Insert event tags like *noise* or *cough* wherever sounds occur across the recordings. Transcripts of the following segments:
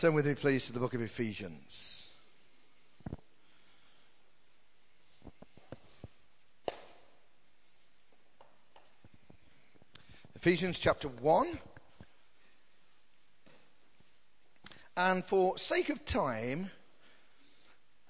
Turn with me, please, to the book of Ephesians. Ephesians chapter 1. And for sake of time,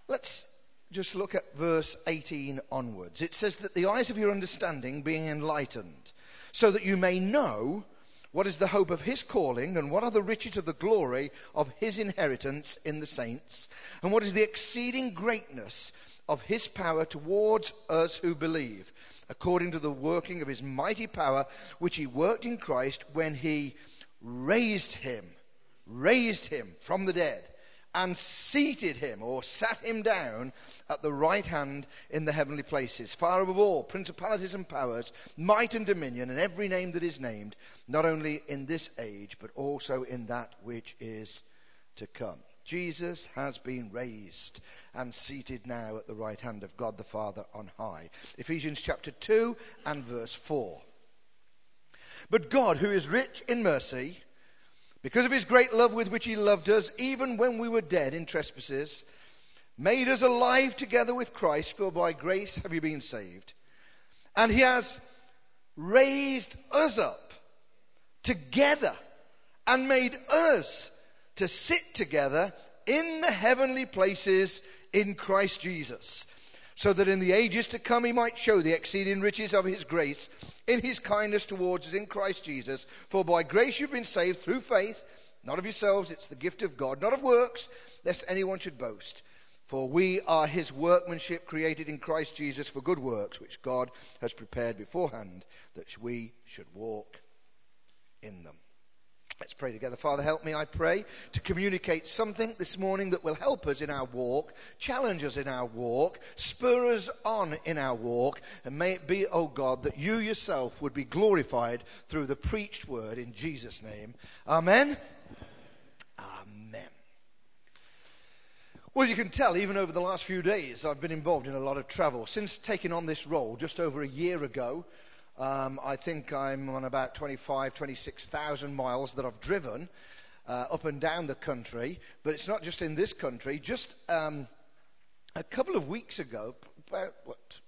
let's just look at verse 18 onwards. It says that the eyes of your understanding being enlightened, so that you may know what is the hope of his calling, and what are the riches of the glory of his inheritance in the saints? And what is the exceeding greatness of his power towards us who believe, according to the working of his mighty power, which he worked in Christ when he raised him, raised him from the dead and seated him or sat him down at the right hand in the heavenly places, far above all principalities and powers, might and dominion, and every name that is named, not only in this age, but also in that which is to come. Jesus has been raised and seated now at the right hand of God the Father on high. Ephesians chapter 2 and verse 4. But God, who is rich in mercy, because of his great love with which he loved us, even when we were dead in trespasses, made us alive together with Christ, for by grace have you been saved. And he has raised us up together and made us to sit together in the heavenly places in Christ Jesus so that in the ages to come he might show the exceeding riches of his grace in his kindness towards us in Christ Jesus. For by grace you've been saved through faith, not of yourselves, it's the gift of God, not of works, lest anyone should boast. For we are his workmanship created in Christ Jesus for good works, which God has prepared beforehand that we should walk in them. Let's pray together. Father, help me, I pray, to communicate something this morning that will help us in our walk, challenge us in our walk, spur us on in our walk, and may it be, O oh God, that you yourself would be glorified through the preached word in Jesus' name. Amen. Amen. Well, you can tell, even over the last few days, I've been involved in a lot of travel. Since taking on this role just over a year ago, um, I think I'm on about 25, 26,000 miles that I've driven uh, up and down the country. But it's not just in this country. Just um, a couple of weeks ago, about what,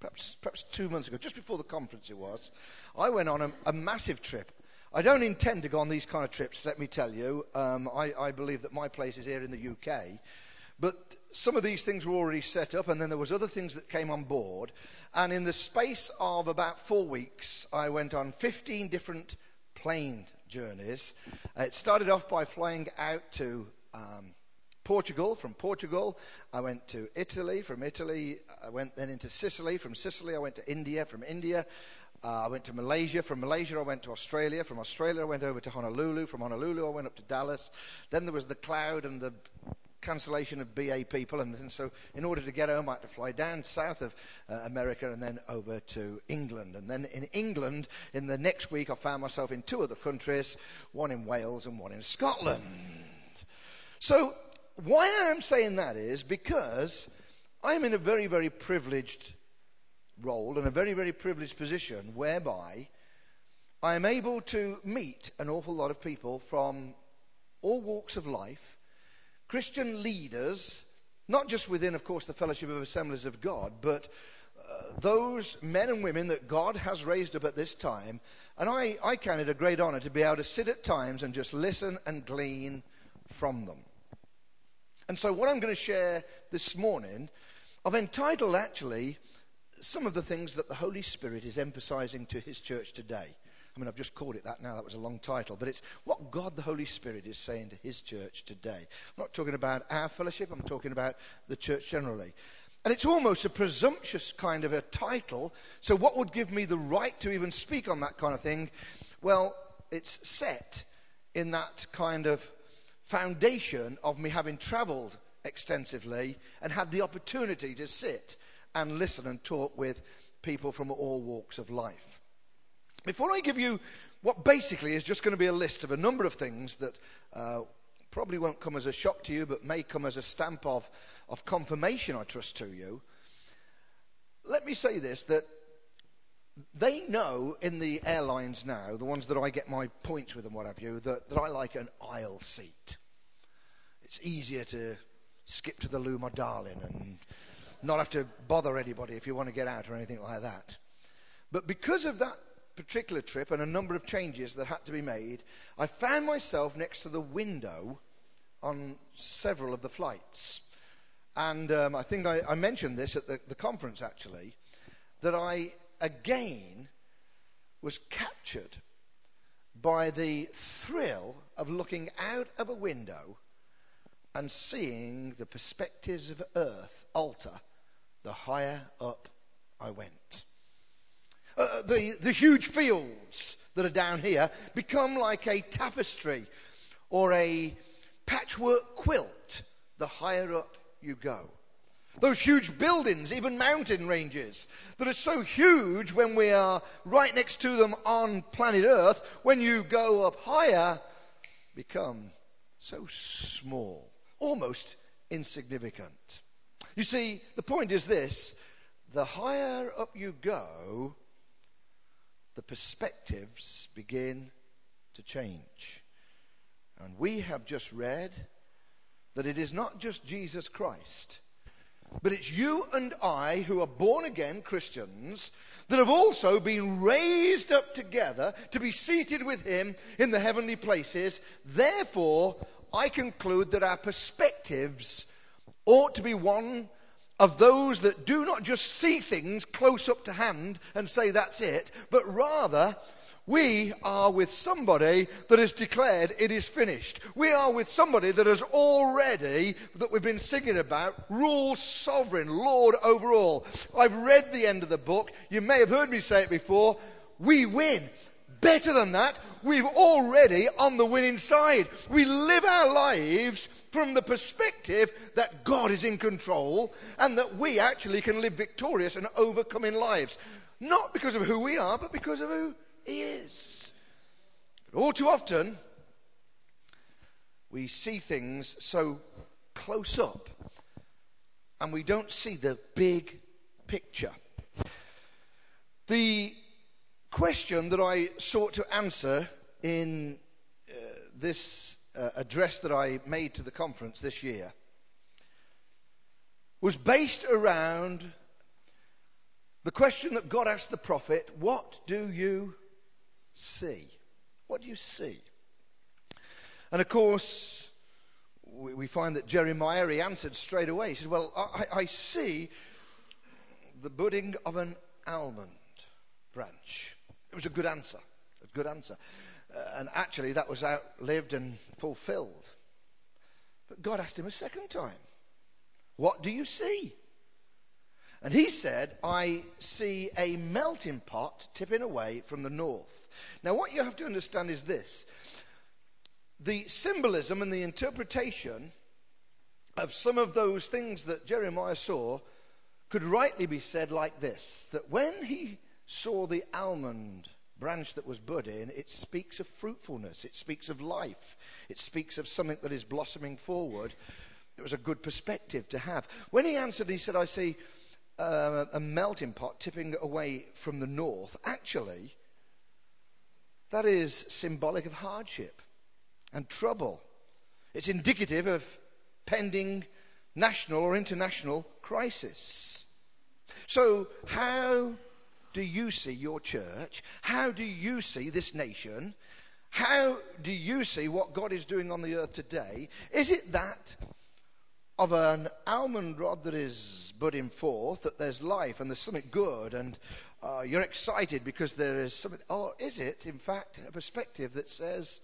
perhaps, perhaps two months ago, just before the conference it was, I went on a, a massive trip. I don't intend to go on these kind of trips, let me tell you. Um, I, I, believe that my place is here in the UK. But some of these things were already set up, and then there was other things that came on board. And in the space of about four weeks, I went on 15 different plane journeys. It started off by flying out to um, Portugal. From Portugal, I went to Italy. From Italy, I went then into Sicily. From Sicily, I went to India. From India, uh, I went to Malaysia. From Malaysia, I went to Australia. From Australia, I went over to Honolulu. From Honolulu, I went up to Dallas. Then there was the cloud and the cancellation of BA people. And, so, in order to get home, I had to fly down south of uh, America and then over to England. And then in England, in the next week, I found myself in two other countries one in Wales and one in Scotland. So, why I am saying that is because I'm in a very, very privileged role and a very, very privileged position whereby I am able to meet an awful lot of people from all walks of life Christian leaders, not just within, of course, the fellowship of assemblies of God, but uh, those men and women that God has raised up at this time. And I, I count it a great honor to be able to sit at times and just listen and glean from them. And so, what I'm going to share this morning, I've entitled actually some of the things that the Holy Spirit is emphasizing to his church today. I mean, I've just called it that now. That was a long title. But it's what God the Holy Spirit is saying to his church today. I'm not talking about our fellowship, I'm talking about the church generally. And it's almost a presumptuous kind of a title. So, what would give me the right to even speak on that kind of thing? Well, it's set in that kind of foundation of me having traveled extensively and had the opportunity to sit and listen and talk with people from all walks of life. Before I give you what basically is just going to be a list of a number of things that uh, probably won't come as a shock to you, but may come as a stamp of, of confirmation, I trust, to you, let me say this that they know in the airlines now, the ones that I get my points with and what have you, that, that I like an aisle seat. It's easier to skip to the loo, my darling, and not have to bother anybody if you want to get out or anything like that. But because of that particular trip and a number of changes that had to be made, I found myself next to the window on several of the flights. And um, I think I, I, mentioned this at the, the conference actually, that I again was captured by the thrill of looking out of a window and seeing the perspectives of Earth alter the higher up I went. Uh, the, the huge fields that are down here become like a tapestry or a patchwork quilt the higher up you go. Those huge buildings, even mountain ranges, that are so huge when we are right next to them on planet Earth, when you go up higher, become so small, almost insignificant. You see, the point is this the higher up you go, the perspectives begin to change. And we have just read that it is not just Jesus Christ, but it's you and I who are born again Christians that have also been raised up together to be seated with Him in the heavenly places. Therefore, I conclude that our perspectives ought to be one of those that do not just see things close up to hand and say that's it, but rather we are with somebody that has declared it is finished. We are with somebody that has already, that we've been singing about, ruled sovereign, Lord over all. I've read the end of the book. You may have heard me say it before. We win. Better than that, we've already on the winning side. We live our lives from the perspective that God is in control and that we actually can live victorious and overcoming lives. Not because of who we are, but because of who He is. But all too often, we see things so close up and we don't see the big picture. The question that I sought to answer in uh, this uh, address that I made to the conference this year was based around the question that God asked the prophet What do you see? What do you see? And of course, we, find that Jeremiah, he answered straight away. He said, Well, I, I see the budding of an almond branch. It was a good answer. A good answer. Uh, and actually, that was outlived and fulfilled. But God asked him a second time, What do you see? And he said, I see a melting pot tipping away from the north. Now, what you have to understand is this the symbolism and the interpretation of some of those things that Jeremiah saw could rightly be said like this that when he saw the almond branch that was budding, it speaks of fruitfulness, it speaks of life, it speaks of something that is blossoming forward. It was a good perspective to have. When he answered, he said, I see uh, a melting pot tipping away from the north. Actually, that is symbolic of hardship and trouble. It's indicative of pending national or international crisis. So, how do you see your church? How do you see this nation? How do you see what God is doing on the earth today? Is it that of an almond rod that is budding forth, that there's life and there's something good and uh, you're excited because there is something? Or is it, in fact, a perspective that says,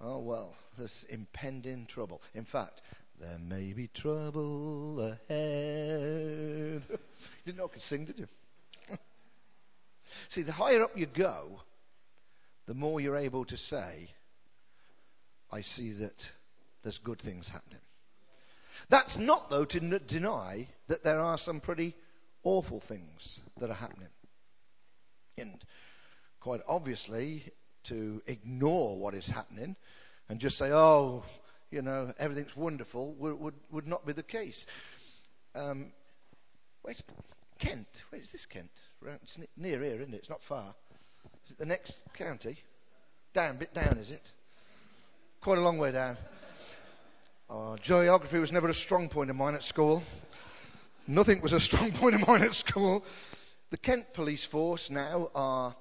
oh, well, there's impending trouble? In fact, there may be trouble ahead. *laughs* you didn't know I could sing, did you? See, the higher up you go, the more you're able to say, I see that there's good things happening. That's not, though, to n- deny that there are some pretty awful things that are happening. And quite obviously, to ignore what is happening and just say, oh, you know, everything's wonderful would, would, would not be the case. Um, where's Kent? Where's this Kent? It's near here, isn't it? It's not far. Is it the next county? Down, bit down, is it? Quite a long way down. Uh, geography was never a strong point of mine at school. Nothing was a strong *laughs* point of mine at school. The Kent Police Force now are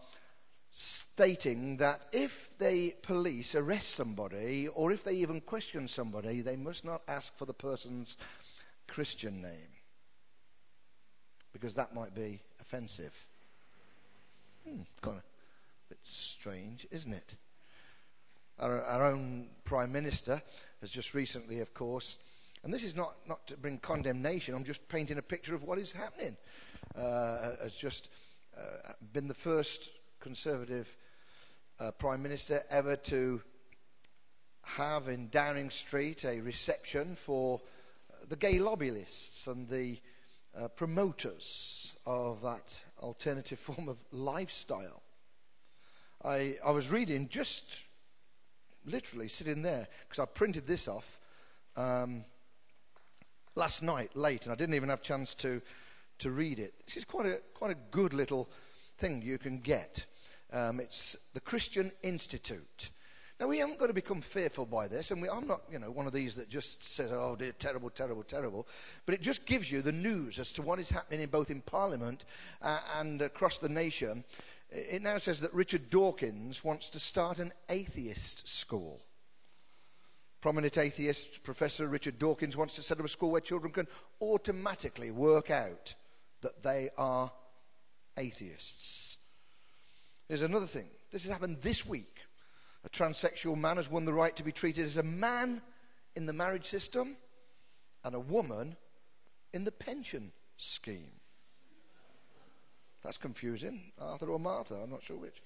stating that if the police arrest somebody or if they even question somebody, they must not ask for the person's Christian name because that might be offensive. Hmm, kind of a bit strange, isn't it? Our, our own Prime Minister has just recently, of course, and this is not, not to bring condemnation, I'm just painting a picture of what is happening, uh, has just uh, been the first Conservative uh, Prime Minister ever to have in Downing Street a reception for the gay lobbyists and the uh, promoters of that alternative *laughs* form of lifestyle. I, I was reading just literally sitting there because I printed this off um, last night late and I didn't even have a chance to, to read it. This is quite a, quite a good little thing you can get. Um, it's the Christian Institute. Now, we haven't got to become fearful by this, and we, I'm not, you know, one of these that just says, oh, dear, terrible, terrible, terrible. But it just gives you the news as to what is happening in both in Parliament uh, and across the nation. It now says that Richard Dawkins wants to start an atheist school. Prominent atheist Professor Richard Dawkins wants to set up a school where children can automatically work out that they are atheists. There's another thing. This has happened this week. A transsexual man has won the right to be treated as a man in the marriage system and a woman in the pension scheme. That's confusing. Arthur or Martha, I'm not sure which.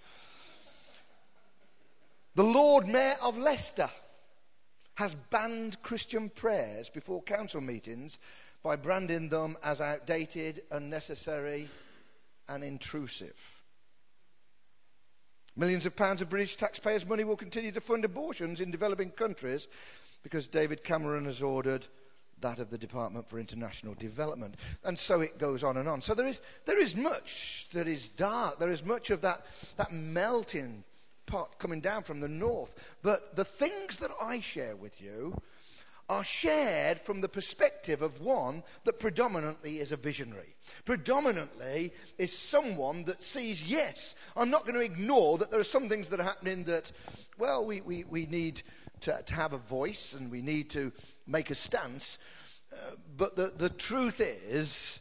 The Lord Mayor of Leicester has banned Christian prayers before council meetings by branding them as outdated, unnecessary, and intrusive. Millions of pounds of British taxpayers' money will continue to fund abortions in developing countries because David Cameron has ordered that of the Department for International Development. And so it goes on and on. So there is, there is much that is dark. There is much of that, that melting pot coming down from the north. But the things that I share with you are shared from the perspective of one that predominantly is a visionary. Predominantly is someone that sees, yes, I'm not going to ignore that there are some things that are happening that, well, we, we, we need to, to have a voice and we need to make a stance. Uh, but the, the truth is,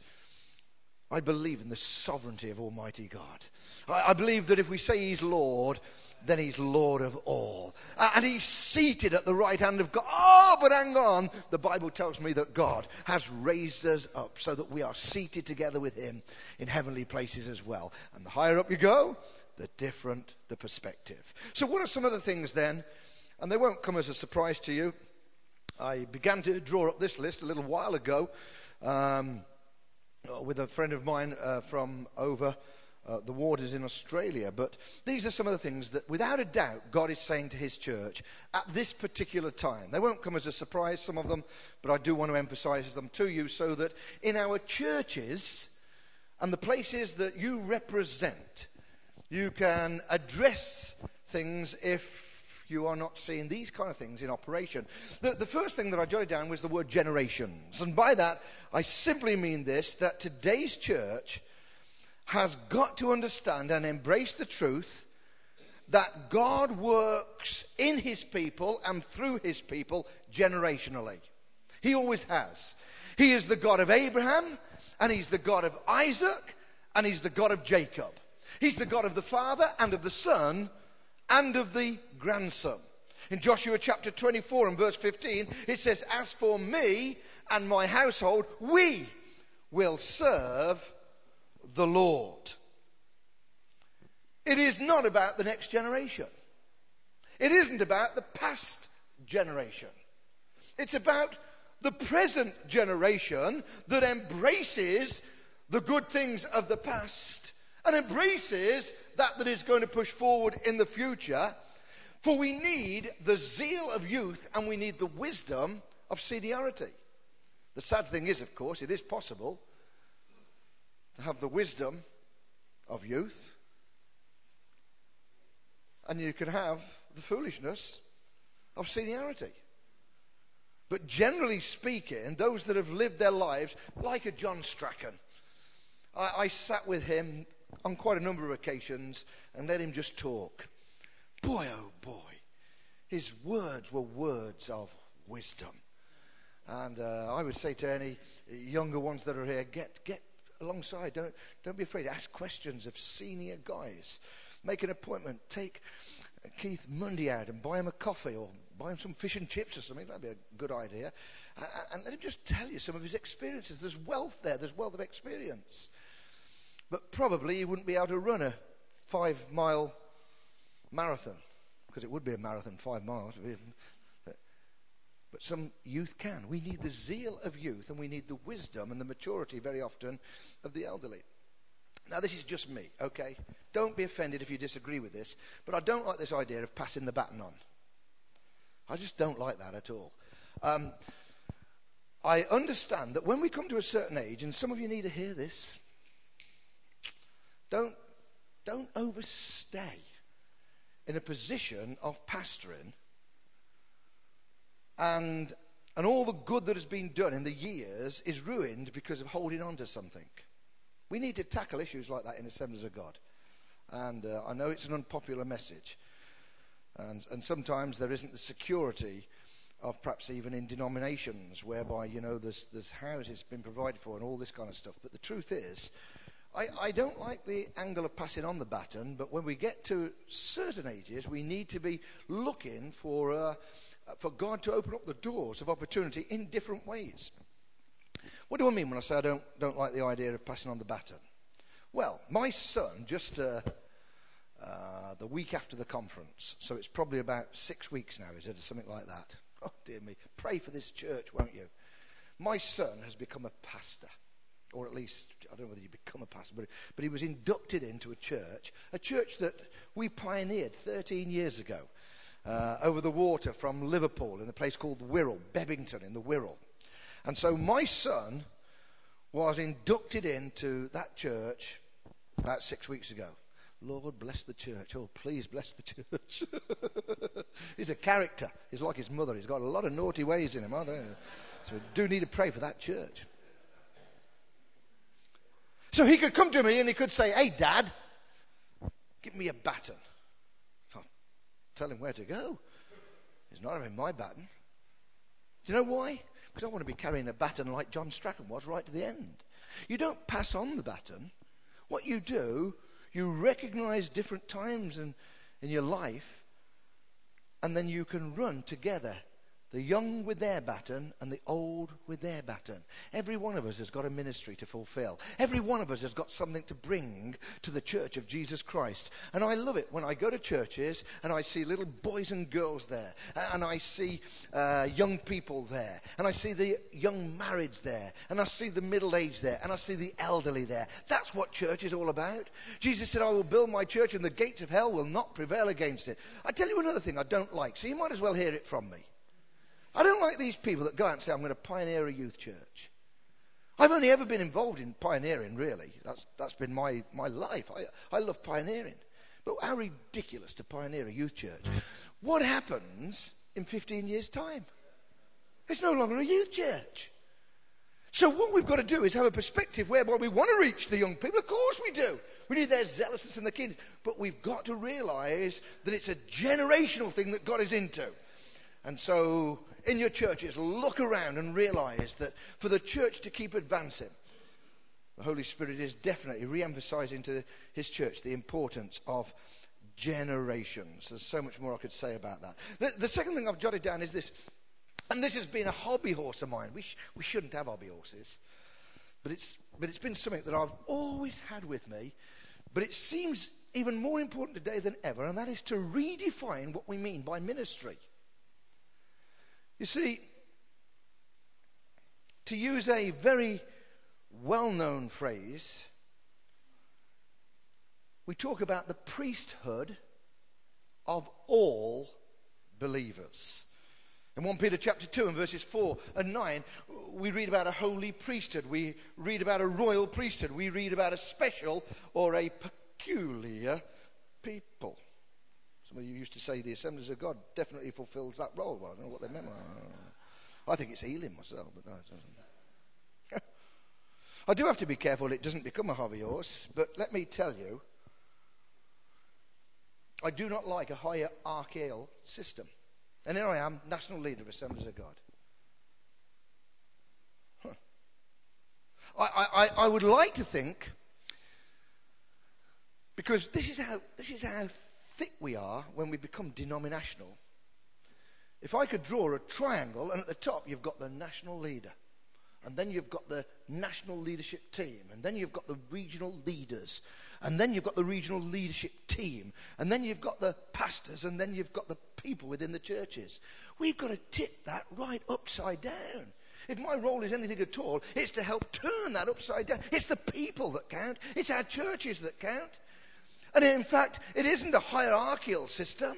I believe in the sovereignty of Almighty God. I, I believe that if we say He's Lord, then he's Lord of all. And he's seated at the right hand of God. Oh, but hang on. The Bible tells me that God has raised us up so that we are seated together with him in heavenly places as well. And the higher up you go, the different the perspective. So, what are some of the things then? And they won't come as a surprise to you. I began to draw up this list a little while ago um, with a friend of mine uh, from over uh, the waters in Australia. But these are some of the things that, without a doubt, God is saying to his church at this particular time. They won't come as a surprise, some of them, but I do want to emphasize them to you so that in our churches and the places that you represent, you can address things if you are not seeing these kind of things in operation. The, the, first thing that I jotted down was the word generations. And by that, I simply mean this that today's church has got to understand and embrace the truth that God works in his people and through his people generationally. He always has. He is the God of Abraham, and he's the God of Isaac, and he's the God of Jacob. He's the God of the Father and of the Son and of the grandson. In Joshua chapter 24 and verse 15, it says, As for me and my household, we will serve the Lord. It is not about the next generation. It isn't about the past generation. It's about the present generation that embraces the good things of the past and embraces that that is going to push forward in the future. For we need the zeal of youth and we need the wisdom of seniority. The sad thing is, of course, it is possible have the wisdom of youth, and you can have the foolishness of seniority. But generally speaking, those that have lived their lives like a John Strachan. I, I sat with him on quite a number of occasions and let him just talk. Boy, oh boy, his words were words of wisdom. And uh, I would say to any younger ones that are here, get, get alongside. Don't, don't be afraid. To ask questions of senior guys. Make an appointment. Take Keith Mundy out and buy him a coffee or buy him some fish and chips or something. That'd be a good idea. And, and let him just tell you some of his experiences. There's wealth there. There's wealth of experience. But probably he wouldn't be able to run a five mile marathon because it would be a marathon, five miles. But, some youth can. We need the zeal of youth and we need the wisdom and the maturity very often of the elderly. Now, this is just me, okay? Don't be offended if you disagree with this, but I don't like this idea of passing the baton on. I just don't like that at all. Um, I understand that when we come to a certain age, and some of you need to hear this, don't, don't overstay in a position of pastoring and, and all the good that has been done in the years is ruined because of holding on to something. We need to tackle issues like that in Assemblies of God. And uh, I know it's an unpopular message. And, and sometimes there isn't the security of perhaps even in denominations whereby, you know, there's, there's houses been provided for and all this kind of stuff. But the truth is, I, I don't like the angle of passing on the baton, but when we get to certain ages, we need to be looking for, uh, for God to open up the doors of opportunity in different ways. What do I mean when I say I don't, don't like the idea of passing on the baton? Well, my son, just uh, uh, the week after the conference, so it's probably about six weeks now, is it, or something like that? Oh, dear me. Pray for this church, won't you? My son has become a pastor or at least, I don't know whether you become a pastor, but, but he was inducted into a church, a church that we pioneered 13 years ago uh, over the water from Liverpool in a place called Wirral, Bebington in the Wirral. And so my son was inducted into that church about six weeks ago. Lord, bless the church. Oh, please bless the church. *laughs* He's a character. He's like his mother. He's got a lot of naughty ways in him, know. So we do need to pray for that church. So he could come to me and he could say, Hey, Dad, give me a baton. Tell him where to go. He's not having my baton. Do you know why? Because I want to be carrying a baton like John Strachan was right to the end. You don't pass on the baton. What you do, you recognize different times in, in your life, and then you can run together the young with their baton and the old with their baton. Every one of us has got a ministry to fulfill. Every one of us has got something to bring to the church of Jesus Christ. And I love it when I go to churches and I see little boys and girls there, and I see uh, young people there, and I see the young marrieds there, and I see the middle aged there, and I see the elderly there. That's what church is all about. Jesus said, I will build my church, and the gates of hell will not prevail against it. I tell you another thing I don't like, so you might as well hear it from me. I don't like these people that go out and say, I'm going to pioneer a youth church. I've only ever been involved in pioneering, really. That's, that's been my, my life. I, I love pioneering. But how ridiculous to pioneer a youth church. What happens in 15 years' time? It's no longer a youth church. So what we've got to do is have a perspective whereby we want to reach the young people. Of course we do. We need their zealousness in the kingdom. But we've got to realize that it's a generational thing that God is into. And so in your churches, look around and realize that for the church to keep advancing, the Holy Spirit is definitely re emphasizing to his church the importance of generations. There's so much more I could say about that. The, the second thing I've jotted down is this, and this has been a hobby horse of mine. We, sh- we shouldn't have hobby horses, but it's, but it's been something that I've always had with me, but it seems even more important today than ever, and that is to redefine what we mean by ministry. You see, to use a very well known phrase, we talk about the priesthood of all believers. In 1 Peter chapter 2 and verses 4 and 9, we read about a holy priesthood. We read about a royal priesthood. We read about a special or a peculiar people. Some of you used to say the Assemblies of God definitely fulfills that role. Well, I don't know what they meant. I think it's healing myself, but no, it doesn't. *laughs* I do have to be careful it doesn't become a hobby horse, but let me tell you, I do not like a higher hierarchical system. And here I am, national leader of Assemblies of God. I, I, I would like to think, because this is how, this is how thick we are when we become denominational. If I could draw a triangle, and at the top you've got the national leader, and then you've got the national leadership team, and then you've got the regional leaders, and then you've got the regional leadership team, and then you've got the pastors, and then you've got the people within the churches. We've got to tip that right upside down. If my role is anything at all, it's to help turn that upside down. It's the people that count, it's our churches that count. And in fact, it isn't a hierarchical system.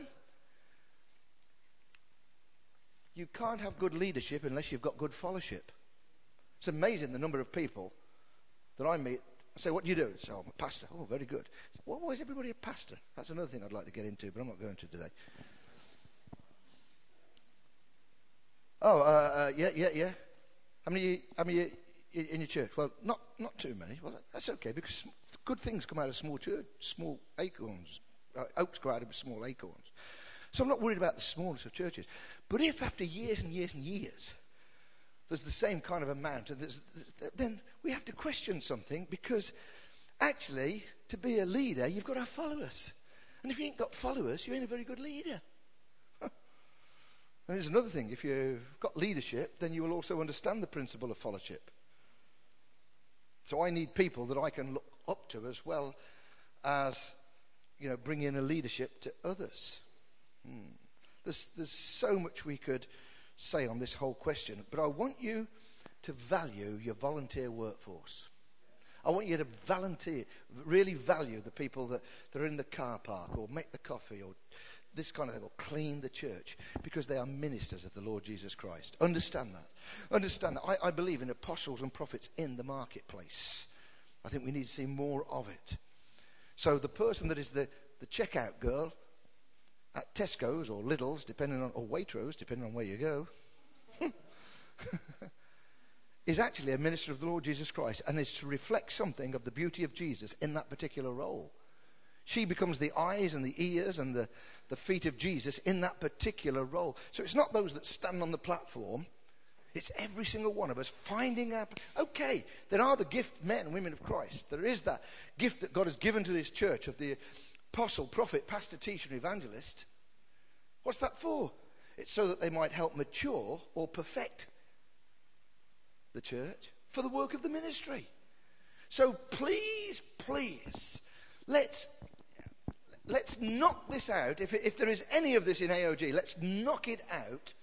You can't have good leadership unless you've got good fellowship. It's amazing the number of people that I meet. I say, What do you do? So I'm a pastor. Oh, very good. Well, why is everybody a pastor? That's another thing I'd like to get into, but I'm not going to today. Oh, uh, uh, yeah, yeah, yeah. How many, how many in your church? Well, not, not too many. Well, that's okay because good things come out of small church, small acorns. Uh, oaks grow out of small acorns. So I'm not worried about the smallness of churches. But if after years and years and years there's the same kind of amount, then we have to question something because actually, to be a leader, you've got to have followers. And if you ain't got followers, you ain't a very good leader. *laughs* and there's another thing if you've got leadership, then you will also understand the principle of fellowship. So I need people that I can look up to as well as, you know, bring in a leadership to others. Hmm. There's, there's so much we could say on this whole question, but I want you to value your volunteer workforce. I want you to volunteer, really value the people that, that are in the car park or make the coffee or this kind of thing, or clean the church, because they are ministers of the Lord Jesus Christ. Understand that. Understand that. I, I believe in apostles and prophets in the marketplace. I think we need to see more of it. So the person that is the, the checkout girl at Tesco's or Lidl's, depending on, or Waitrose, depending on where you go, *laughs* is actually a minister of the Lord Jesus Christ and is to reflect something of the beauty of Jesus in that particular role. She becomes the eyes and the ears and the, the feet of Jesus in that particular role. So it's not those that stand on the platform. It's every single one of us finding out. Okay, there are the gift men and women of Christ. There is that gift that God has given to this church of the apostle, prophet, pastor, teacher, and evangelist. What's that for? It's so that they might help mature or perfect the church for the work of the ministry. So please, please, let's let's knock this out. If, if there is any of this in AOG, let's knock it out.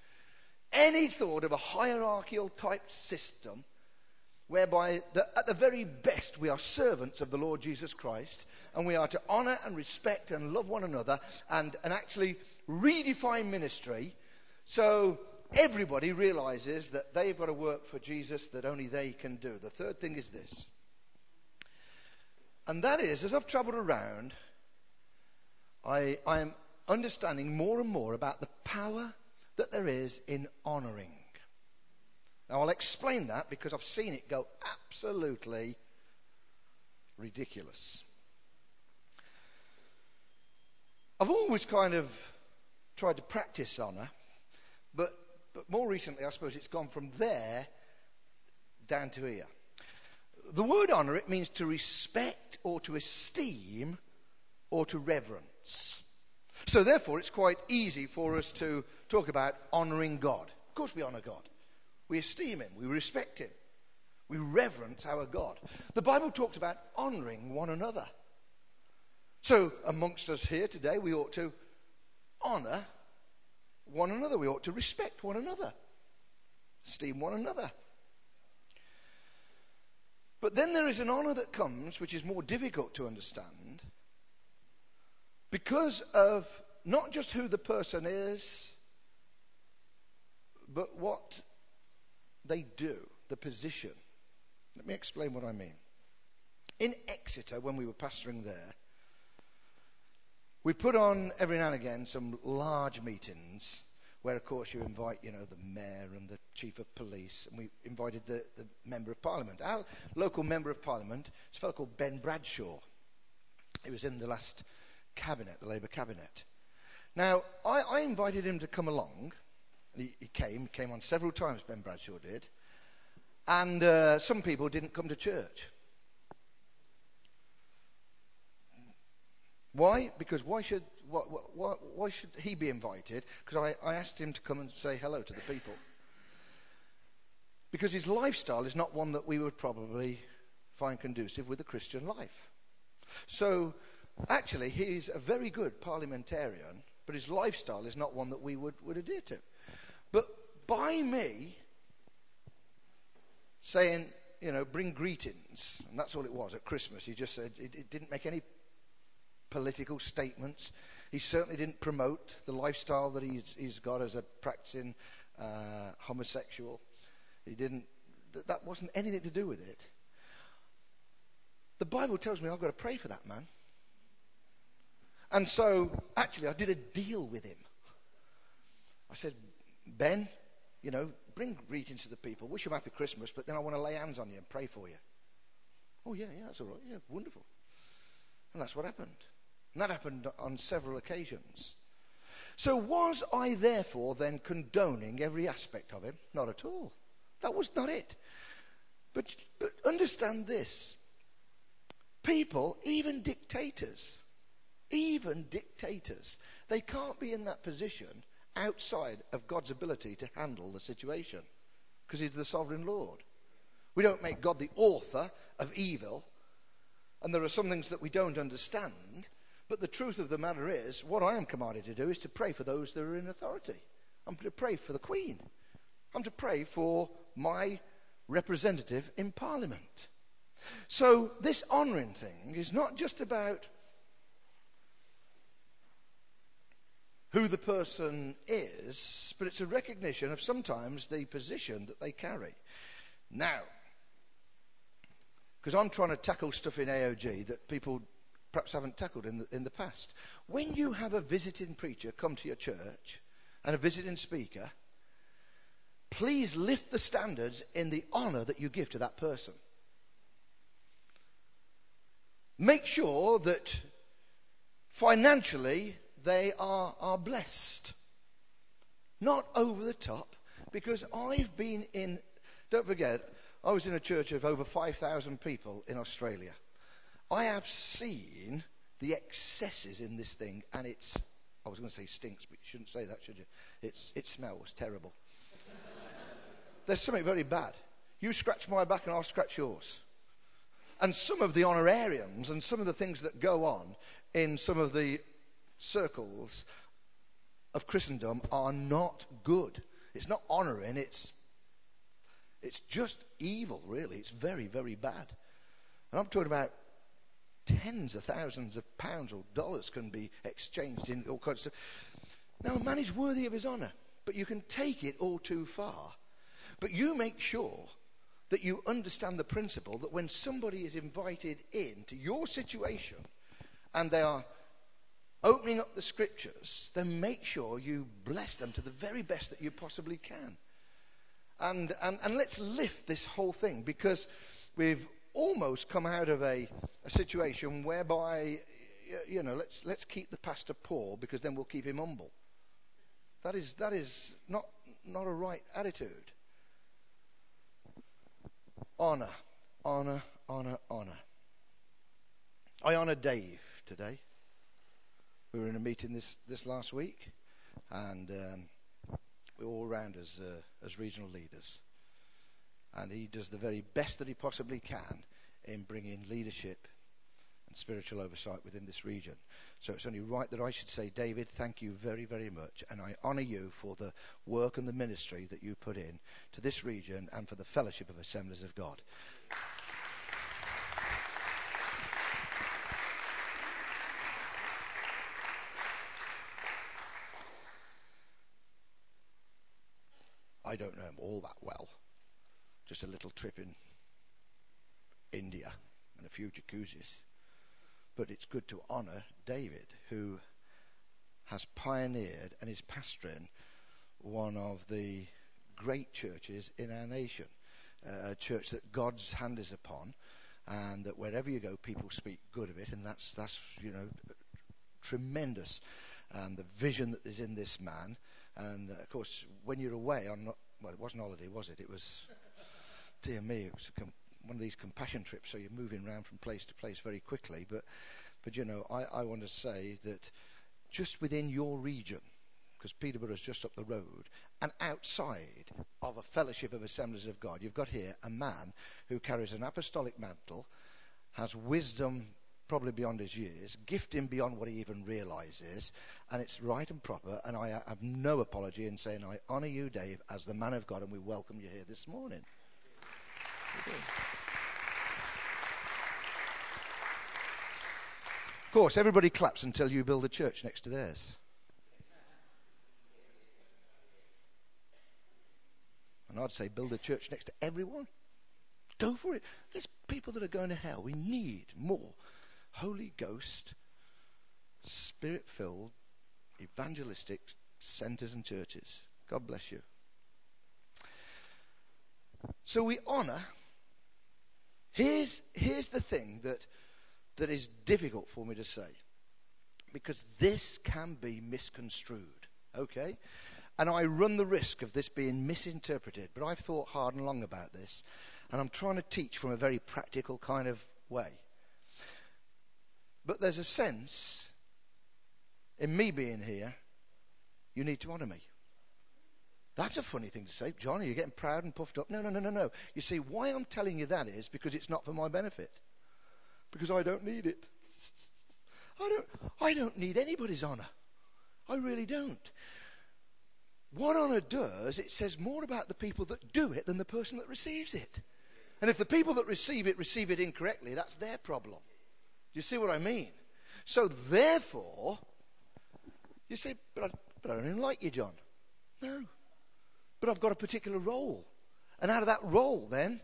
Any thought of a hierarchical type system whereby the, at the very best we are servants of the Lord Jesus Christ and we are to honor and respect and love one another and, and actually redefine ministry so everybody realizes that they've got to work for Jesus that only they can do. The third thing is this. And that is, as I've traveled around, I, I am understanding more and more about the power that there is in honoring. Now, I'll explain that because I've seen it go absolutely ridiculous. I've always kind of tried to practice honour, but, but more recently, I suppose it's gone from there down to here. The word honour, it means to respect or to esteem or to reverence. So, therefore, it's quite easy for us to talk about honouring God. Of course, we honour God. We esteem Him. We respect Him. We reverence our God. The Bible talks about honouring one another. So, amongst us here today, we ought to honor one another. We ought to respect one another, esteem one another. But then there is an honor that comes, which is more difficult to understand, because of not just who the person is, but what they do, the position. Let me explain what I mean. In Exeter, when we were pastoring there, we put on every now and again some large meetings where, of course, you invite, you know, the mayor and the chief of police, and we invited the, the member of parliament. Our local member of parliament is a fellow called Ben Bradshaw. He was in the last cabinet, the Labour cabinet. Now, I, I invited him to come along. He, he, came, he came on several times, Ben Bradshaw did. And uh, some people didn't come to church. Why? Because why should, why, why, why should he be invited? Because I, I asked him to come and say hello to the people. Because his lifestyle is not one that we would probably find conducive with a Christian life. So, actually, he's a very good parliamentarian, but his lifestyle is not one that we would, would adhere to. But by me saying, you know, bring greetings, and that's all it was at Christmas, he just said, it, it didn't make any political statements. He certainly didn't promote the lifestyle that he's, he's got as a practicing uh, homosexual. He didn't, that wasn't anything to do with it. The Bible tells me I've got to pray for that man. And so, actually, I did a deal with him. I said, Ben, you know, bring greetings to the people, wish them happy Christmas, but then I want to lay hands on you and pray for you. Oh, yeah, yeah, that's all right. Yeah, wonderful. And that's what happened. And that happened on several occasions. So, was I therefore then condoning every aspect of him? Not at all. That was not it. But, but understand this people, even dictators, even dictators, they can't be in that position outside of God's ability to handle the situation because He's the sovereign Lord. We don't make God the author of evil, and there are some things that we don't understand. But the truth of the matter is, what I am commanded to do is to pray for those that are in authority. I'm to pray for the Queen. I'm to pray for my representative in Parliament. So, this honouring thing is not just about who the person is, but it's a recognition of sometimes the position that they carry. Now, because I'm trying to tackle stuff in AOG that people perhaps haven't tackled in the, in the past. When you have a visiting preacher come to your church and a visiting speaker, please lift the standards in the honor that you give to that person. Make sure that financially they are, are blessed. Not over the top, because I've been in, don't forget, I was in a church of over 5,000 people in Australia. I have seen the excesses in this thing, and it's, I was going to say stinks, but you shouldn't say that, should you? It's, it smells terrible. *laughs* There's something very bad. You scratch my back, and I'll scratch yours. And some of the honorariums and some of the things that go on in some of the circles of Christendom are not good. It's not honoring, it's, it's just evil, really. It's very, very bad. And I'm talking about tens of thousands of pounds or dollars can be exchanged in all kinds of. Now, a man is worthy of his honor, but you can take it all too far. But you make sure that you understand the principle that when somebody is invited into your situation and they are opening up the scriptures, then make sure you bless them to the very best that you possibly can. And, and, and let's lift this whole thing because we've almost come out of a, a situation whereby, you know, let's, let's keep the pastor poor because then we'll keep him humble. That is, that is not, not a right attitude. Honor, honor, honor, honor. I honor Dave today. We were in a meeting this, this last week, and um, we're all around as, uh, as regional leaders. And he does the very best that he possibly can in bringing leadership and spiritual oversight within this region. So it's only right that I should say, David, thank you very, very much. And I honour you for the work and the ministry that you put in to this region and for the fellowship of assemblies of God. I don't know him all that well. Just a little trip in India and a few jacuzzis. But it's good to honour David, who has pioneered and is pastoring one of the great churches in our nation, uh, a church that God's hand is upon, and that wherever you go, people speak good of it, and that's that's you know tremendous. And the vision that is in this man, and uh, of course, when you're away on well, it wasn't holiday, was it? It was, dear me, it was com- one of these compassion trips. So you're moving around from place to place very quickly. But, but you know, I, I want to say that just within your region, because Peterborough is just up the road, and outside of a fellowship of assemblies of God, you've got here a man who carries an apostolic mantle, has wisdom probably beyond his years, gifting beyond what he even realizes, and it's right and proper. And I have no apology in saying I honor you, Dave, as the man of God, and we welcome you here this morning. Of course, everybody claps until you build a church next to theirs. And I'd say build a church next to everyone. Go for it. There's people that are going to hell. We need more Holy Ghost, spirit filled, evangelistic centers and churches. God bless you. So we honor. Here's, here's the thing that, that is difficult for me to say because this can be misconstrued, okay? And I run the risk of this being misinterpreted, but I've thought hard and long about this, and I'm trying to teach from a very practical kind of way. But there's a sense in me being here, you need to honor me. That's a funny thing to say. John, are you getting proud and puffed up? No, no, no, no, no. You see, why I'm telling you that is because it's not for my benefit. Because I don't need it. I don't, I don't need anybody's honor. I really don't. What honor does, it says more about the people that do it than the person that receives it. And if the people that receive it receive it incorrectly, that's their problem. You see what I mean? So therefore, you say, but I, but I don't even like you, John. No. But I've got a particular role. And out of that role, then,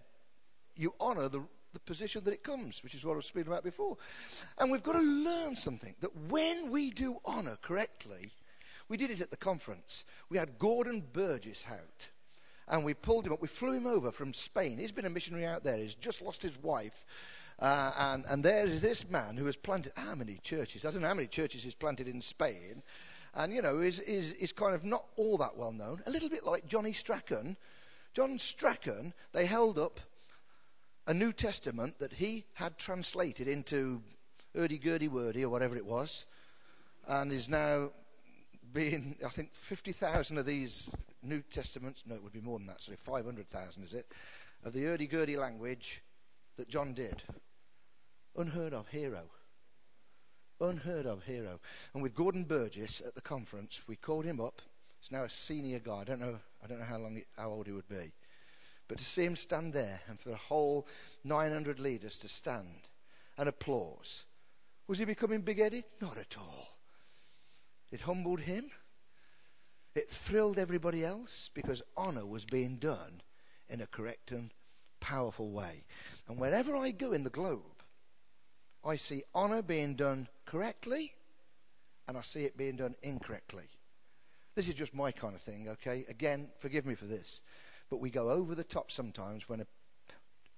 you honor the, the position that it comes, which is what I was speaking about before. And we've got to learn something that when we do honor correctly, we did it at the conference. We had Gordon Burgess out. And we pulled him up. We flew him over from Spain. He's been a missionary out there. He's just lost his wife. Uh, and, and there is this man who has planted how many churches? I don't know how many churches he's planted in Spain. And, you know, is, is, is kind of not all that well known. A little bit like Johnny Strachan. John Strachan, they held up a New Testament that he had translated into urdy-gurdy-wordy or whatever it was. And is now being, I think, 50,000 of these New Testaments, no, it would be more than that, sorry, 500,000 is it, of the urdy-gurdy language that John did. Unheard of hero. Unheard of hero. And with Gordon Burgess at the conference, we called him up. He's now a senior guy. I don't know, I don't know how, long how old he would be. But to see him stand there and for the whole 900 leaders to stand and applause, was he becoming big headed? Not at all. It humbled him. It thrilled everybody else because honor was being done in a correct and powerful way. And wherever I go in the globe, I see honor being done correctly and I see it being done incorrectly. This is just my kind of thing, okay? Again, forgive me for this. But we go over the top sometimes when a,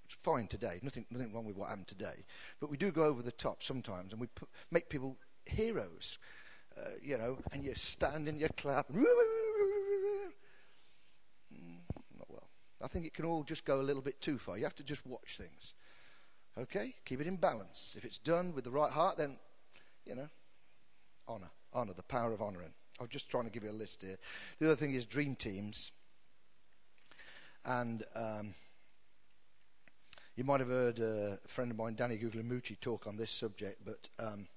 it's fine today, nothing, nothing wrong with what happened today. But we do go over the top sometimes and we make people heroes, uh, you know, and you stand and you clap. *laughs* Not well. I think it can all just go a little bit too far. You have to just watch things. Okay? Keep it in balance. If it's done with the right heart, then, you know, honor. Honor, the power of honoring. I'm just trying to give you a list here. The other thing is dream teams. And um, you might have heard uh, a friend of mine, Danny Guglielmucci, talk on this subject, but um,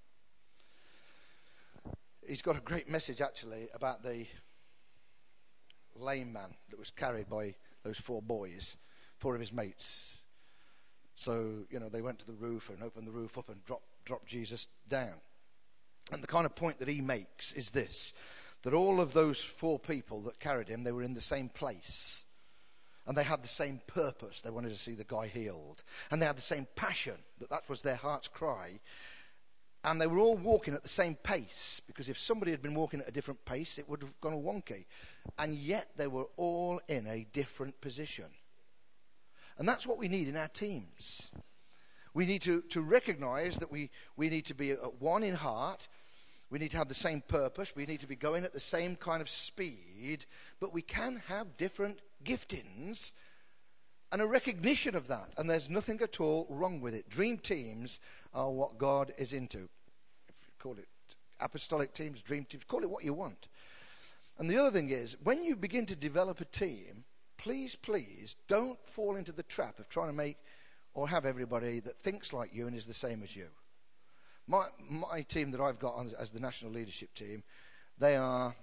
he's got a great message actually about the lame man that was carried by those four boys, four of his mates. So, you know, they went to the roof and opened the roof up and dropped, dropped Jesus down. And the kind of point that he makes is this that all of those four people that carried him, they were in the same place. And they had the same purpose. They wanted to see the guy healed. And they had the same passion that that was their heart's cry. And they were all walking at the same pace, because if somebody had been walking at a different pace, it would have gone wonky. And yet they were all in a different position. And that's what we need in our teams. We need to, to recognize that we, we need to be one in heart. We need to have the same purpose. We need to be going at the same kind of speed. But we can have different giftings and a recognition of that. And there's nothing at all wrong with it. Dream teams are what God is into. If you call it apostolic teams, dream teams, call it what you want. And the other thing is, when you begin to develop a team, please, please don't fall into the trap of trying to make or have everybody that thinks like you and is the same as you. My, my team that I've got on, as the national leadership team, they are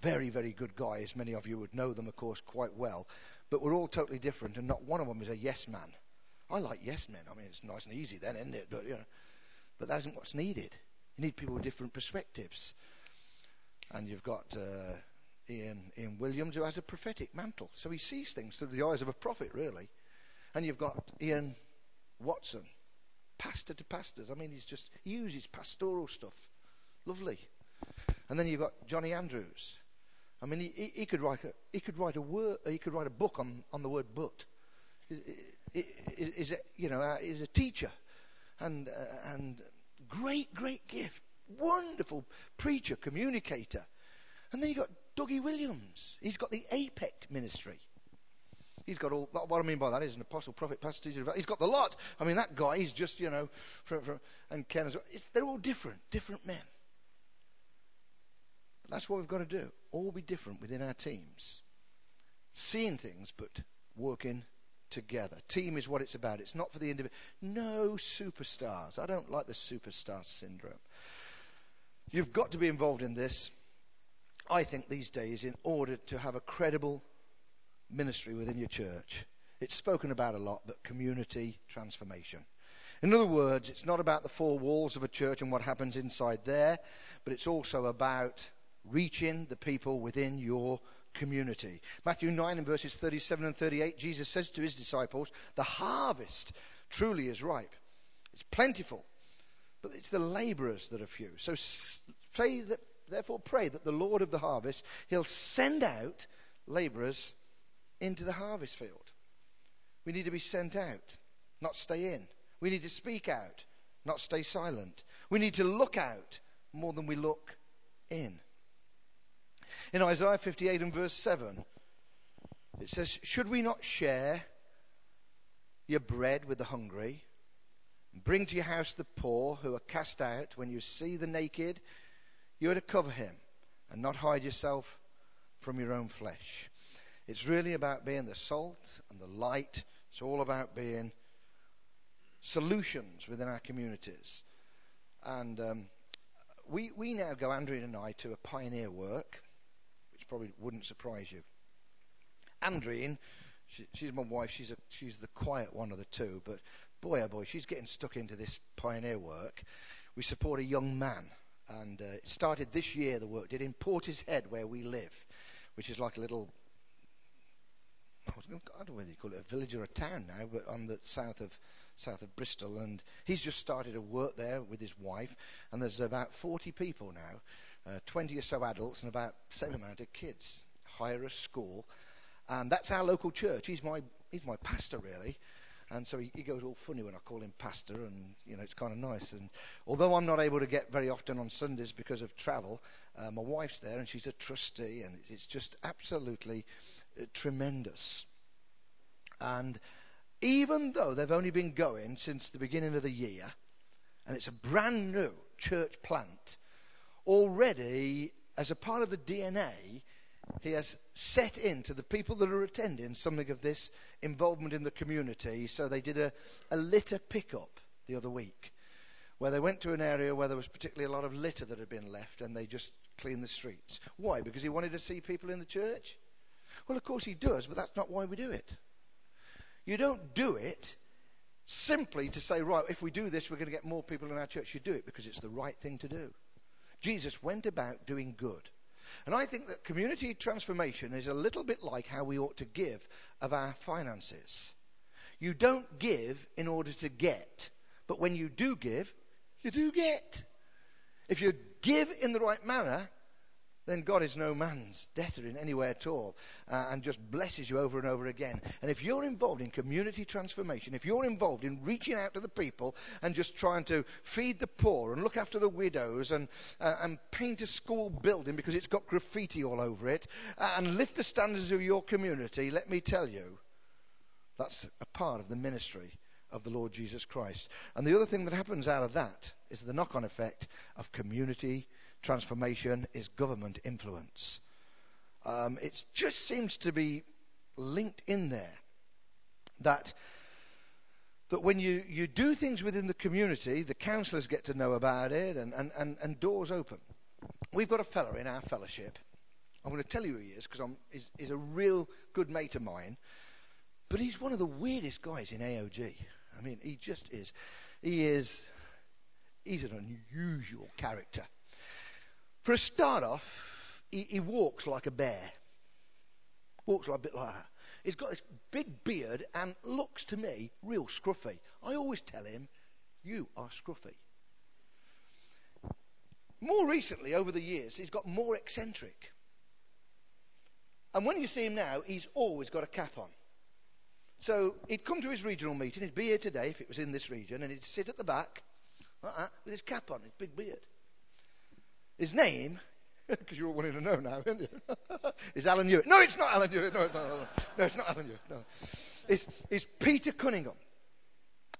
very, very good guys. Many of you would know them, of course, quite well but we're all totally different, and not one of them is a yes man. I like yes men. I mean, it's nice and easy then, isn't it? But, you know, but that isn't what's needed. You need people with different perspectives. And you've got uh, Ian, Ian Williams, who has a prophetic mantle. So he sees things through the eyes of a prophet, really. And you've got Ian Watson, pastor to pastors. I mean, he's just, he uses pastoral stuff. Lovely. And then you've got Johnny Andrews, I mean, he, he, could write a, he could write a word, he could write a book on, on the word but. Is a, you know, uh, is a teacher and, uh, and great, great gift. Wonderful preacher, communicator. And then you've got Dougie Williams. He's got the APEC ministry. He's got all, what I mean by that is an apostle, prophet, pastor, teacher. He's got the lot. I mean, that guy, he's just, you know, from, from, and Ken as well. It's, they're all different, different men. But that's what we've got to do. All be different within our teams. Seeing things, but working together. Team is what it's about. It's not for the individual. No superstars. I don't like the superstar syndrome. You've got to be involved in this, I think, these days in order to have a credible ministry within your church. It's spoken about a lot, but community transformation. In other words, it's not about the four walls of a church and what happens inside there, but it's also about reaching the people within your community. Matthew 9 and verses 37 and 38, Jesus says to his disciples, The harvest truly is ripe. It's plentiful, but it's the laborers that are few. So pray that, therefore pray that the Lord of the harvest, he'll send out laborers into the harvest field. We need to be sent out, not stay in. We need to speak out, not stay silent. We need to look out more than we look in. In Isaiah 58 and verse 7, it says, Should we not share your bread with the hungry, bring to your house the poor who are cast out? When you see the naked, you are to cover him and not hide yourself from your own flesh. It's really about being the salt and the light. It's all about being solutions within our communities. And um, we, we now go, Andreen and I, to a pioneer work which probably wouldn't surprise you. Andreen, she, she's my wife. She's a, she's the quiet one of the two, but boy oh boy, she's getting stuck into this pioneer work. We support a young man, and uh, it started this year. The work did in Portishead, where we live, which is like a little. I don't know whether you call it a village or a town now, but on the south of south of Bristol, and he's just started a work there with his wife, and there's about 40 people now, uh, 20 or so adults and about the same amount of kids. Hire a school. And that's our local church. He's my, he's my pastor, really. And so he, he, goes all funny when I call him pastor, and you know it's kind of nice. And although I'm not able to get very often on Sundays because of travel, uh, my wife's there, and she's a trustee, and it's just absolutely uh, tremendous. And even though they've only been going since the beginning of the year, and it's a brand new church plant, already, as a part of the DNA, he has set into the people that are attending something of this involvement in the community. So they did a, a litter pickup the other week, where they went to an area where there was particularly a lot of litter that had been left, and they just cleaned the streets. Why? Because he wanted to see people in the church? Well, of course he does, but that's not why we do it. You don't do it simply to say, right, if we do this, we're going to get more people in our church. You do it because it's the right thing to do. Jesus went about doing good. And I think that community transformation is a little bit like how we ought to give of our finances. You don't give in order to get, but when you do give, you do get. If you give in the right manner, then God is no man's debtor in any way at all uh, and just blesses you over and over again. And if you're involved in community transformation, if you're involved in reaching out to the people and just trying to feed the poor and look after the widows and, uh, and paint a school building because it's got graffiti all over it uh, and lift the standards of your community, let me tell you, that's a part of the ministry of the Lord Jesus Christ. And the other thing that happens out of that is the knock on effect of community transformation is government influence. Um, it just seems to be linked in there that that when you, you do things within the community, the councillors get to know about it and, and, and, and doors open. We've got a fella in our fellowship. I'm going to tell you who he is because he's, he's a real good mate of mine. But he's one of the weirdest guys in AOG. I mean, he just is. He is. He's an unusual character. For a start off, he, he walks like a bear. Walks like a bit like that. He's got this big beard and looks to me real scruffy. I always tell him, You are scruffy. More recently, over the years, he's got more eccentric. And when you see him now, he's always got a cap on. So he'd come to his regional meeting, he'd be here today if it was in this region, and he'd sit at the back like that, with his cap on, his big beard. His name, *laughs* because you're all wanting to know now, aren't you? *laughs* is Alan Hewitt. No, it's not Alan Hewitt. No, it's not Alan, no, it's not Alan Hewitt. No. It's, it's Peter Cunningham.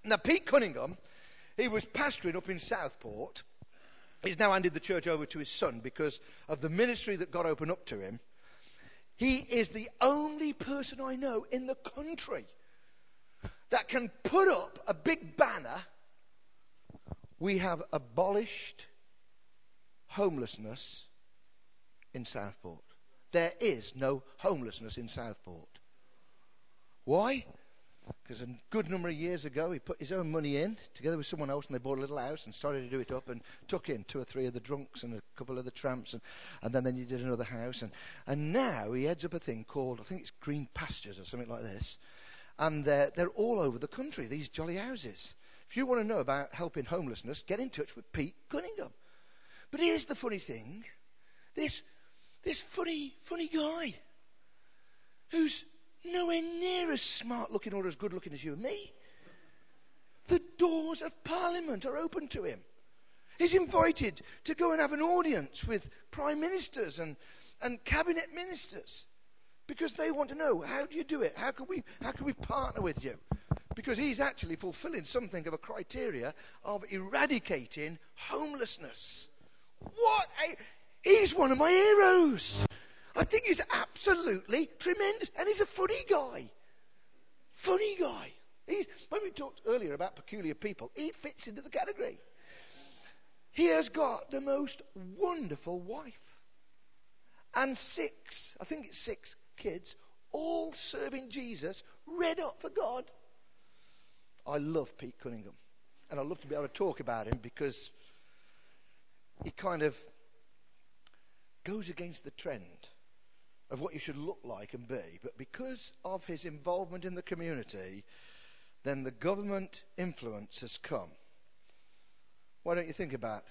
Now, Pete Cunningham, he was pastoring up in Southport. He's now handed the church over to his son because of the ministry that God opened up to him. He is the only person I know in the country that can put up a big banner. We have abolished homelessness in Southport. There is no homelessness in Southport. Why? Because a good number of years ago, he put his own money in together with someone else, and they bought a little house and started to do it up and took in two or three of the drunks and a couple of the tramps, and, and then, then you did another house. And, and now he heads up a thing called, I think it's Green Pastures or something like this. And they're, they're all over the country, these jolly houses. If you want to know about helping homelessness, get in touch with Pete Cunningham. But here's the funny thing this, this funny, funny guy who's nowhere near as smart looking or as good looking as you and me. The doors of Parliament are open to him. He's invited to go and have an audience with prime ministers and, and cabinet ministers because they want to know how do you do it? How can we, how can we partner with you? Because he's actually fulfilling something of a criteria of eradicating homelessness. What? A, he's one of my heroes. I think he's absolutely tremendous. And he's a funny guy. Funny guy. When we talked earlier about peculiar people, he fits into the category. He has got the most wonderful wife. And six, I think it's six kids, all serving Jesus, red up for God. I love Pete Cunningham. And I love to be able to talk about him because he kind of goes against the trend of what you should look like and be. But because of his involvement in the community, then the government influence has come. Why don't you think about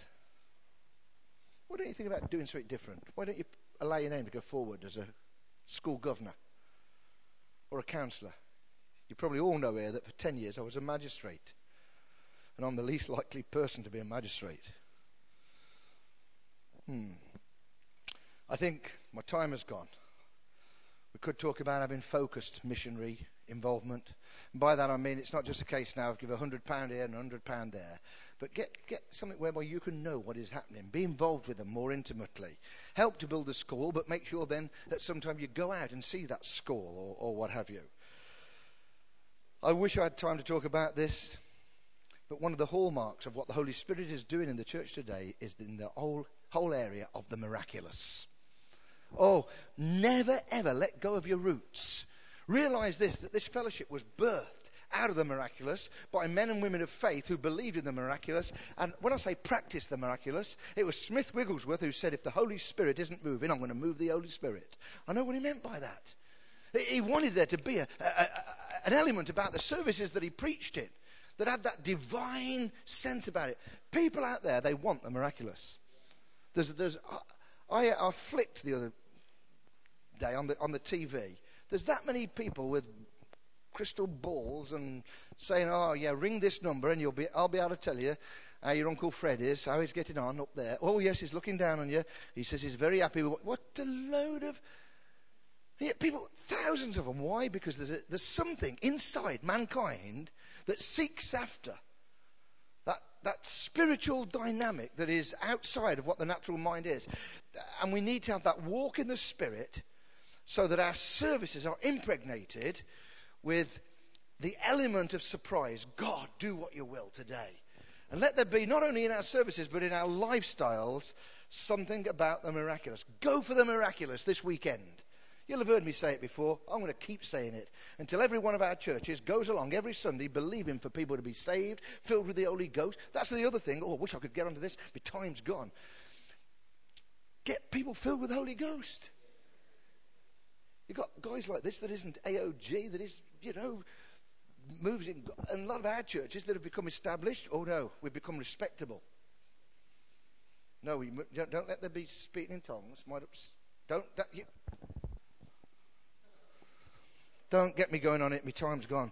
why don't you think about doing something different? Why don't you allow your name to go forward as a school governor or a councillor? You probably all know here that for 10 years I was a magistrate. And I'm the least likely person to be a magistrate. Hmm. I think my time has gone. We could talk about having focused missionary involvement. And by that I mean it's not just a case now of give a hundred pound here and a hundred pound there, but get, get something whereby you can know what is happening. Be involved with them more intimately. Help to build a school, but make sure then that sometime you go out and see that school or, or what have you. I wish I had time to talk about this, but one of the hallmarks of what the Holy Spirit is doing in the church today is in the whole whole area of the miraculous. Oh, never ever let go of your roots. Realize this that this fellowship was birthed out of the miraculous by men and women of faith who believed in the miraculous. And when I say practice the miraculous, it was Smith Wigglesworth who said, If the Holy Spirit isn't moving, I'm going to move the Holy Spirit. I know what he meant by that. He wanted there to be a, a, a, an element about the services that he preached in that had that divine sense about it. People out there, they want the miraculous. There's, there's, I, I flicked the other day on the, on the TV. There's that many people with crystal balls and saying, oh, yeah, ring this number and you'll be, I'll be able to tell you how your Uncle Fred is, how he's getting on up there. Oh, yes, he's looking down on you. He says he's very happy. What a load of yeah, people, thousands of them. Why? Because there's, a, there's something inside mankind that seeks after that, spiritual dynamic that is outside of what the natural mind is. And we need to have that walk in the Spirit so that our services are impregnated with the element of surprise. God, do what you will today. And let there be, not only in our services, but in our lifestyles, something about the miraculous. Go for the miraculous this weekend. You'll have heard me say it before. I'm going to keep saying it until every one of our churches goes along every Sunday believing for people to be saved, filled with the Holy Ghost. That's the other thing. Oh, I wish I could get onto this. My time's gone. Get people filled with the Holy Ghost. You've got guys like this that isn't AOG, that is, you know, moves in. And a lot of our churches that have become established, oh no, we've become respectable. No, we, don't, don't let there be speaking in tongues. Don't, don't you, don't get me going on it, my time's gone.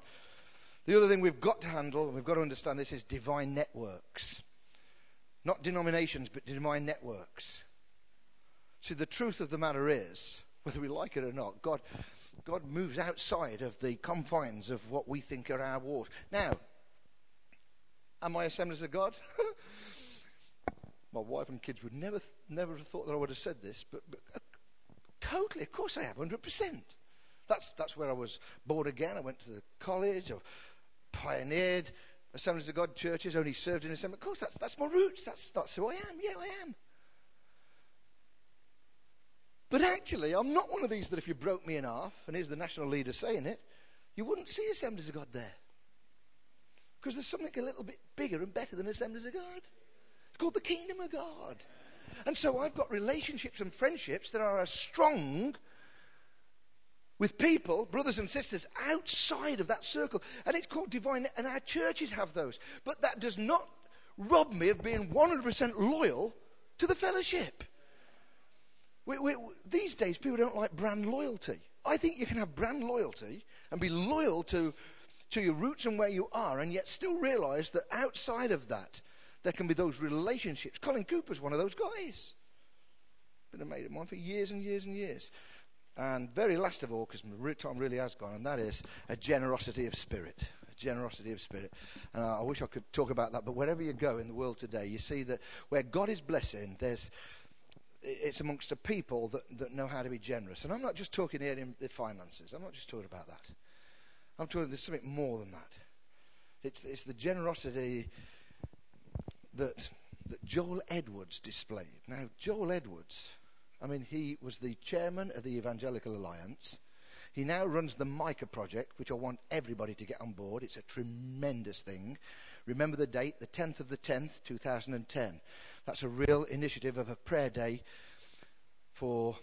The other thing we've got to handle, and we've got to understand this, is divine networks. Not denominations, but divine networks. See, the truth of the matter is, *laughs* whether we like it or not, God, God moves outside of the confines of what we think are our wars. Now, am I Assemblies of God? *laughs* My wife and kids would never, never have thought that I would have said this, but, but uh, totally, of course I have, 100%. That's, that's where I was born again. I went to the college. I pioneered Assemblies of God churches, only served in Assembly. Of course, that's, that's my roots. That's, that's who I am. Yeah, I am. But actually, I'm not one of these that if you broke me in half, and here's the national leader saying it, you wouldn't see Assemblies of God there. Because there's something a little bit bigger and better than Assemblies of God. It's called the Kingdom of God. And so I've got relationships and friendships that are as strong with people, brothers and sisters, outside of that circle. And it's called divine, and our churches have those. But that does not rob me of being 100% loyal to the fellowship. We, we, these days, people don't like brand loyalty. I think you can have brand loyalty and be loyal to, to your roots and where you are, and yet still realize that outside of that, there can be those relationships. Colin Cooper's one of those guys. Been a mate of mine for years and years and years. And very last of all, because time really has gone, and that is a generosity of spirit. A generosity of spirit. And I, I wish I could talk about that, but wherever you go in the world today, you see that where God is blessing, there's it's amongst a people that, that know how to be generous. And I'm not just talking here in the finances. I'm not just talking about that. I'm talking there's something more than that. It's, it's the generosity that, that Joel Edwards displayed. Now, Joel Edwards I mean, he was the chairman of the Evangelical Alliance. He now runs the Micah Project, which I want everybody to get on board. It's a tremendous thing. Remember the date, the 10th of the 10th, 2010. That's a real initiative of a prayer day for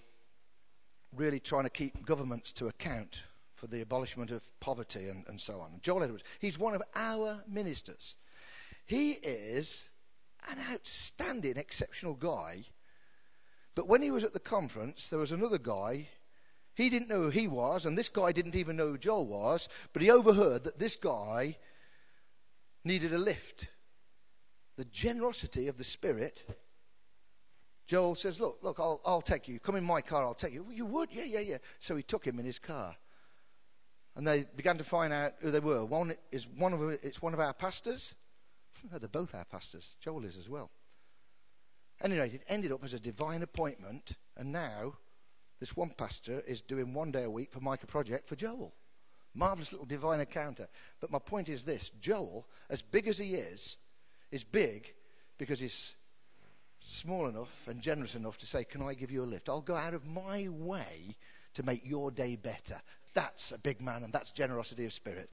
really trying to keep governments to account for the abolishment of poverty and, and so on. Joel Edwards, he's one of our ministers. He is an outstanding, exceptional guy but when he was at the conference, there was another guy. He didn't know who he was, and this guy didn't even know who Joel was, but he overheard that this guy needed a lift. The generosity of the Spirit. Joel says, Look, look, I'll, I'll take you. Come in my car, I'll take you. Well, you would? Yeah, yeah, yeah. So he took him in his car. And they began to find out who they were. One is one of it's one of our pastors. *laughs* They're both our pastors. Joel is as well. Anyway, it ended up as a divine appointment, and now this one pastor is doing one day a week for Micah Project for Joel. Marvelous little divine encounter. But my point is this Joel, as big as he is, is big because he's small enough and generous enough to say, Can I give you a lift? I'll go out of my way to make your day better. That's a big man, and that's generosity of spirit.